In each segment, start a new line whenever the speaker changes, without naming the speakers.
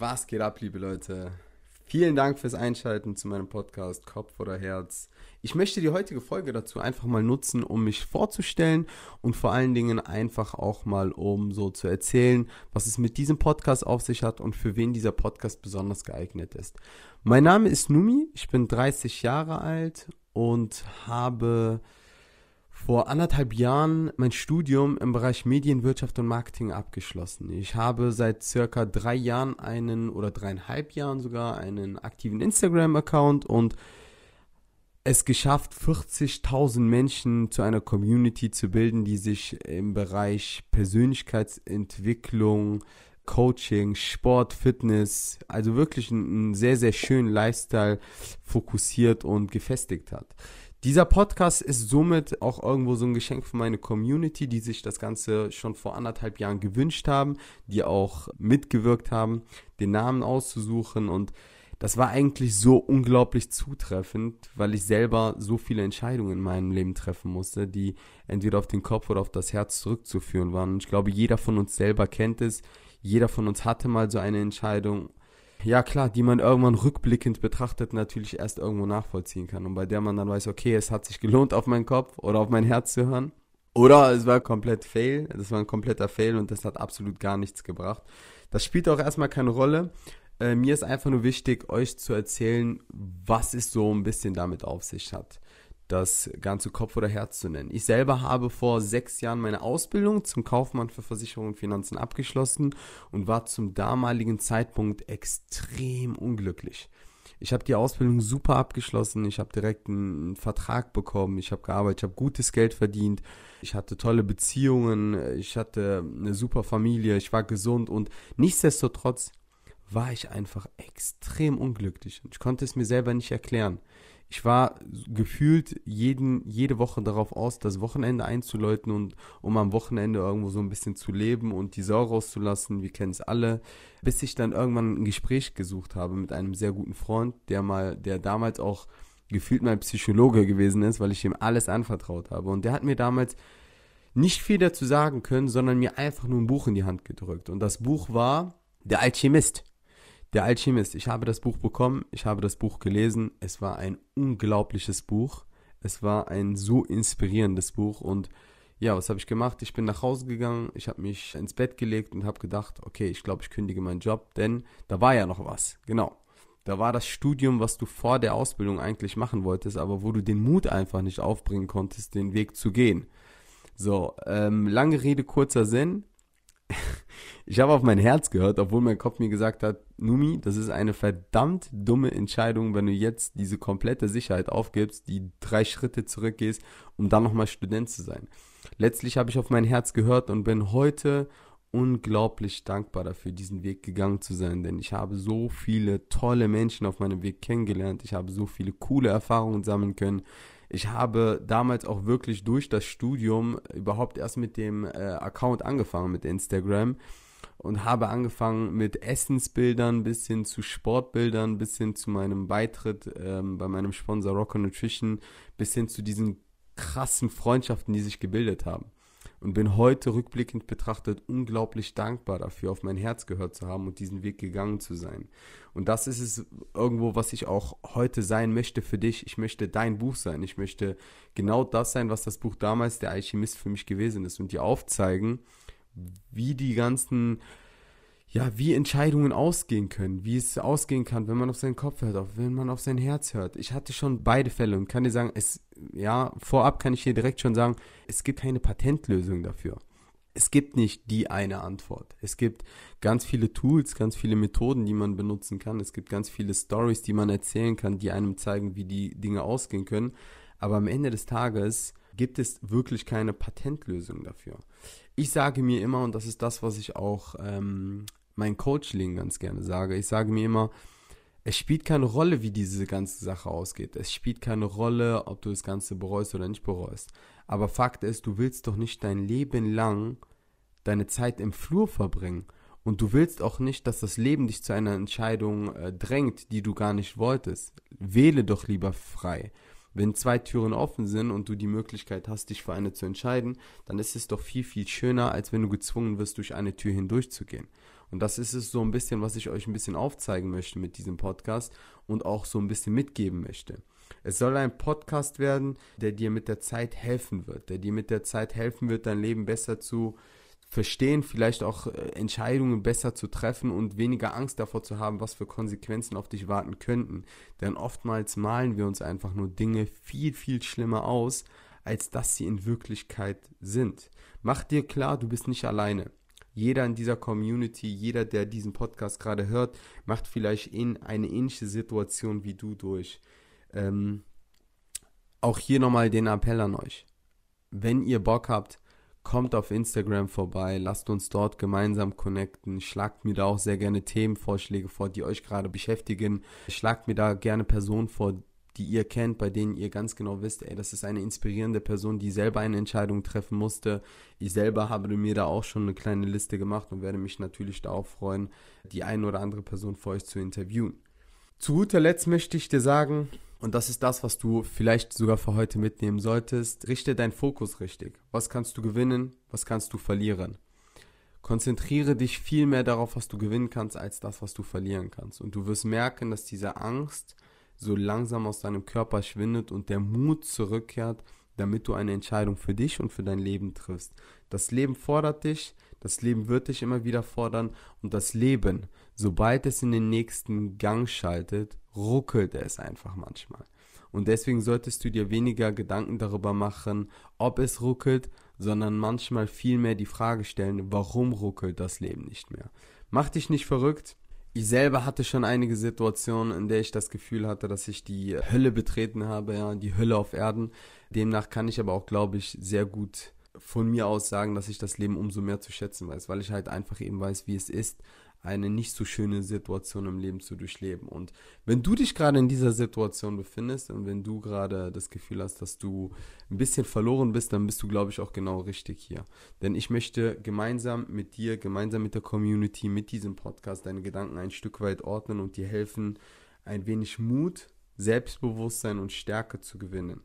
Was geht ab, liebe Leute? Vielen Dank fürs Einschalten zu meinem Podcast Kopf oder Herz. Ich möchte die heutige Folge dazu einfach mal nutzen, um mich vorzustellen und vor allen Dingen einfach auch mal, um so zu erzählen, was es mit diesem Podcast auf sich hat und für wen dieser Podcast besonders geeignet ist. Mein Name ist Numi, ich bin 30 Jahre alt und habe vor anderthalb Jahren mein Studium im Bereich Medienwirtschaft und Marketing abgeschlossen. Ich habe seit circa drei Jahren einen oder dreieinhalb Jahren sogar einen aktiven Instagram-Account und es geschafft, 40.000 Menschen zu einer Community zu bilden, die sich im Bereich Persönlichkeitsentwicklung, Coaching, Sport, Fitness, also wirklich einen sehr, sehr schönen Lifestyle fokussiert und gefestigt hat. Dieser Podcast ist somit auch irgendwo so ein Geschenk für meine Community, die sich das Ganze schon vor anderthalb Jahren gewünscht haben, die auch mitgewirkt haben, den Namen auszusuchen und das war eigentlich so unglaublich zutreffend, weil ich selber so viele Entscheidungen in meinem Leben treffen musste, die entweder auf den Kopf oder auf das Herz zurückzuführen waren. Und ich glaube, jeder von uns selber kennt es. Jeder von uns hatte mal so eine Entscheidung ja klar, die man irgendwann rückblickend betrachtet natürlich erst irgendwo nachvollziehen kann und bei der man dann weiß, okay, es hat sich gelohnt, auf meinen Kopf oder auf mein Herz zu hören. Oder es war komplett Fail, das war ein kompletter Fail und das hat absolut gar nichts gebracht. Das spielt auch erstmal keine Rolle. Äh, mir ist einfach nur wichtig, euch zu erzählen, was es so ein bisschen damit auf sich hat das ganze Kopf oder Herz zu nennen. Ich selber habe vor sechs Jahren meine Ausbildung zum Kaufmann für Versicherung und Finanzen abgeschlossen und war zum damaligen Zeitpunkt extrem unglücklich. Ich habe die Ausbildung super abgeschlossen, ich habe direkt einen Vertrag bekommen, ich habe gearbeitet, ich habe gutes Geld verdient, ich hatte tolle Beziehungen, ich hatte eine super Familie, ich war gesund und nichtsdestotrotz war ich einfach extrem unglücklich und ich konnte es mir selber nicht erklären ich war gefühlt jeden, jede Woche darauf aus, das Wochenende einzuläuten und um am Wochenende irgendwo so ein bisschen zu leben und die Sau rauszulassen. Wir kennen es alle. Bis ich dann irgendwann ein Gespräch gesucht habe mit einem sehr guten Freund, der mal, der damals auch gefühlt mein Psychologe gewesen ist, weil ich ihm alles anvertraut habe. Und der hat mir damals nicht viel dazu sagen können, sondern mir einfach nur ein Buch in die Hand gedrückt. Und das Buch war Der Alchemist. Der Alchemist. Ich habe das Buch bekommen, ich habe das Buch gelesen. Es war ein unglaubliches Buch. Es war ein so inspirierendes Buch und ja, was habe ich gemacht? Ich bin nach Hause gegangen, ich habe mich ins Bett gelegt und habe gedacht, okay, ich glaube, ich kündige meinen Job, denn da war ja noch was. Genau. Da war das Studium, was du vor der Ausbildung eigentlich machen wolltest, aber wo du den Mut einfach nicht aufbringen konntest, den Weg zu gehen. So, ähm, lange Rede, kurzer Sinn. Ich habe auf mein Herz gehört, obwohl mein Kopf mir gesagt hat, Numi, das ist eine verdammt dumme Entscheidung, wenn du jetzt diese komplette Sicherheit aufgibst, die drei Schritte zurückgehst, um dann nochmal Student zu sein. Letztlich habe ich auf mein Herz gehört und bin heute unglaublich dankbar dafür, diesen Weg gegangen zu sein, denn ich habe so viele tolle Menschen auf meinem Weg kennengelernt, ich habe so viele coole Erfahrungen sammeln können. Ich habe damals auch wirklich durch das Studium überhaupt erst mit dem äh, Account angefangen, mit Instagram und habe angefangen mit Essensbildern bis hin zu Sportbildern, bis hin zu meinem Beitritt ähm, bei meinem Sponsor Rocker Nutrition, bis hin zu diesen krassen Freundschaften, die sich gebildet haben. Und bin heute rückblickend betrachtet unglaublich dankbar dafür, auf mein Herz gehört zu haben und diesen Weg gegangen zu sein. Und das ist es irgendwo, was ich auch heute sein möchte für dich. Ich möchte dein Buch sein. Ich möchte genau das sein, was das Buch damals, der Alchemist, für mich gewesen ist und dir aufzeigen, wie die ganzen, ja, wie Entscheidungen ausgehen können, wie es ausgehen kann, wenn man auf seinen Kopf hört, auch wenn man auf sein Herz hört. Ich hatte schon beide Fälle und kann dir sagen, es, ja, vorab kann ich dir direkt schon sagen, es gibt keine Patentlösung dafür. Es gibt nicht die eine Antwort. Es gibt ganz viele Tools, ganz viele Methoden, die man benutzen kann. Es gibt ganz viele Stories, die man erzählen kann, die einem zeigen, wie die Dinge ausgehen können. Aber am Ende des Tages gibt es wirklich keine Patentlösung dafür ich sage mir immer, und das ist das, was ich auch ähm, meinen Coachling ganz gerne sage, ich sage mir immer, es spielt keine Rolle, wie diese ganze Sache ausgeht. Es spielt keine Rolle, ob du das Ganze bereust oder nicht bereust. Aber Fakt ist, du willst doch nicht dein Leben lang deine Zeit im Flur verbringen. Und du willst auch nicht, dass das Leben dich zu einer Entscheidung äh, drängt, die du gar nicht wolltest. Wähle doch lieber frei. Wenn zwei Türen offen sind und du die Möglichkeit hast, dich für eine zu entscheiden, dann ist es doch viel, viel schöner, als wenn du gezwungen wirst, durch eine Tür hindurchzugehen. Und das ist es so ein bisschen, was ich euch ein bisschen aufzeigen möchte mit diesem Podcast und auch so ein bisschen mitgeben möchte. Es soll ein Podcast werden, der dir mit der Zeit helfen wird, der dir mit der Zeit helfen wird, dein Leben besser zu verstehen, vielleicht auch äh, Entscheidungen besser zu treffen und weniger Angst davor zu haben, was für Konsequenzen auf dich warten könnten. Denn oftmals malen wir uns einfach nur Dinge viel, viel schlimmer aus, als dass sie in Wirklichkeit sind. Mach dir klar, du bist nicht alleine. Jeder in dieser Community, jeder, der diesen Podcast gerade hört, macht vielleicht in eine ähnliche Situation wie du durch. Ähm, auch hier nochmal den Appell an euch. Wenn ihr Bock habt, kommt auf Instagram vorbei, lasst uns dort gemeinsam connecten, schlagt mir da auch sehr gerne Themenvorschläge vor, die euch gerade beschäftigen, schlagt mir da gerne Personen vor, die ihr kennt, bei denen ihr ganz genau wisst, ey, das ist eine inspirierende Person, die selber eine Entscheidung treffen musste. Ich selber habe mir da auch schon eine kleine Liste gemacht und werde mich natürlich darauf freuen, die eine oder andere Person für euch zu interviewen. Zu guter Letzt möchte ich dir sagen, und das ist das, was du vielleicht sogar für heute mitnehmen solltest. Richte deinen Fokus richtig. Was kannst du gewinnen? Was kannst du verlieren? Konzentriere dich viel mehr darauf, was du gewinnen kannst, als das, was du verlieren kannst. Und du wirst merken, dass diese Angst so langsam aus deinem Körper schwindet und der Mut zurückkehrt, damit du eine Entscheidung für dich und für dein Leben triffst. Das Leben fordert dich, das Leben wird dich immer wieder fordern und das Leben, sobald es in den nächsten Gang schaltet, ruckelt es einfach manchmal. Und deswegen solltest du dir weniger Gedanken darüber machen, ob es ruckelt, sondern manchmal vielmehr die Frage stellen, warum ruckelt das Leben nicht mehr. Mach dich nicht verrückt. Ich selber hatte schon einige Situationen, in der ich das Gefühl hatte, dass ich die Hölle betreten habe, ja, die Hölle auf Erden. Demnach kann ich aber auch, glaube ich, sehr gut von mir aus sagen, dass ich das Leben umso mehr zu schätzen weiß, weil ich halt einfach eben weiß, wie es ist, eine nicht so schöne Situation im Leben zu durchleben. Und wenn du dich gerade in dieser Situation befindest und wenn du gerade das Gefühl hast, dass du ein bisschen verloren bist, dann bist du, glaube ich, auch genau richtig hier. Denn ich möchte gemeinsam mit dir, gemeinsam mit der Community, mit diesem Podcast deine Gedanken ein Stück weit ordnen und dir helfen, ein wenig Mut, Selbstbewusstsein und Stärke zu gewinnen.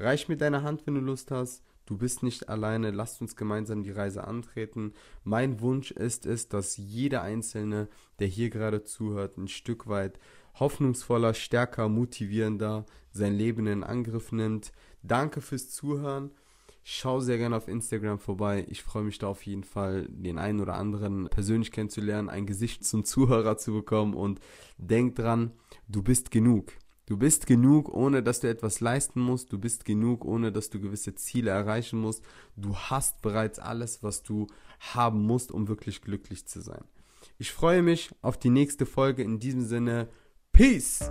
Reich mir deine Hand, wenn du Lust hast. Du bist nicht alleine, lasst uns gemeinsam die Reise antreten. Mein Wunsch ist es, dass jeder Einzelne, der hier gerade zuhört, ein Stück weit hoffnungsvoller, stärker, motivierender sein Leben in Angriff nimmt. Danke fürs Zuhören. Schau sehr gerne auf Instagram vorbei. Ich freue mich da auf jeden Fall, den einen oder anderen persönlich kennenzulernen, ein Gesicht zum Zuhörer zu bekommen und denk dran, du bist genug. Du bist genug, ohne dass du etwas leisten musst. Du bist genug, ohne dass du gewisse Ziele erreichen musst. Du hast bereits alles, was du haben musst, um wirklich glücklich zu sein. Ich freue mich auf die nächste Folge. In diesem Sinne, Peace!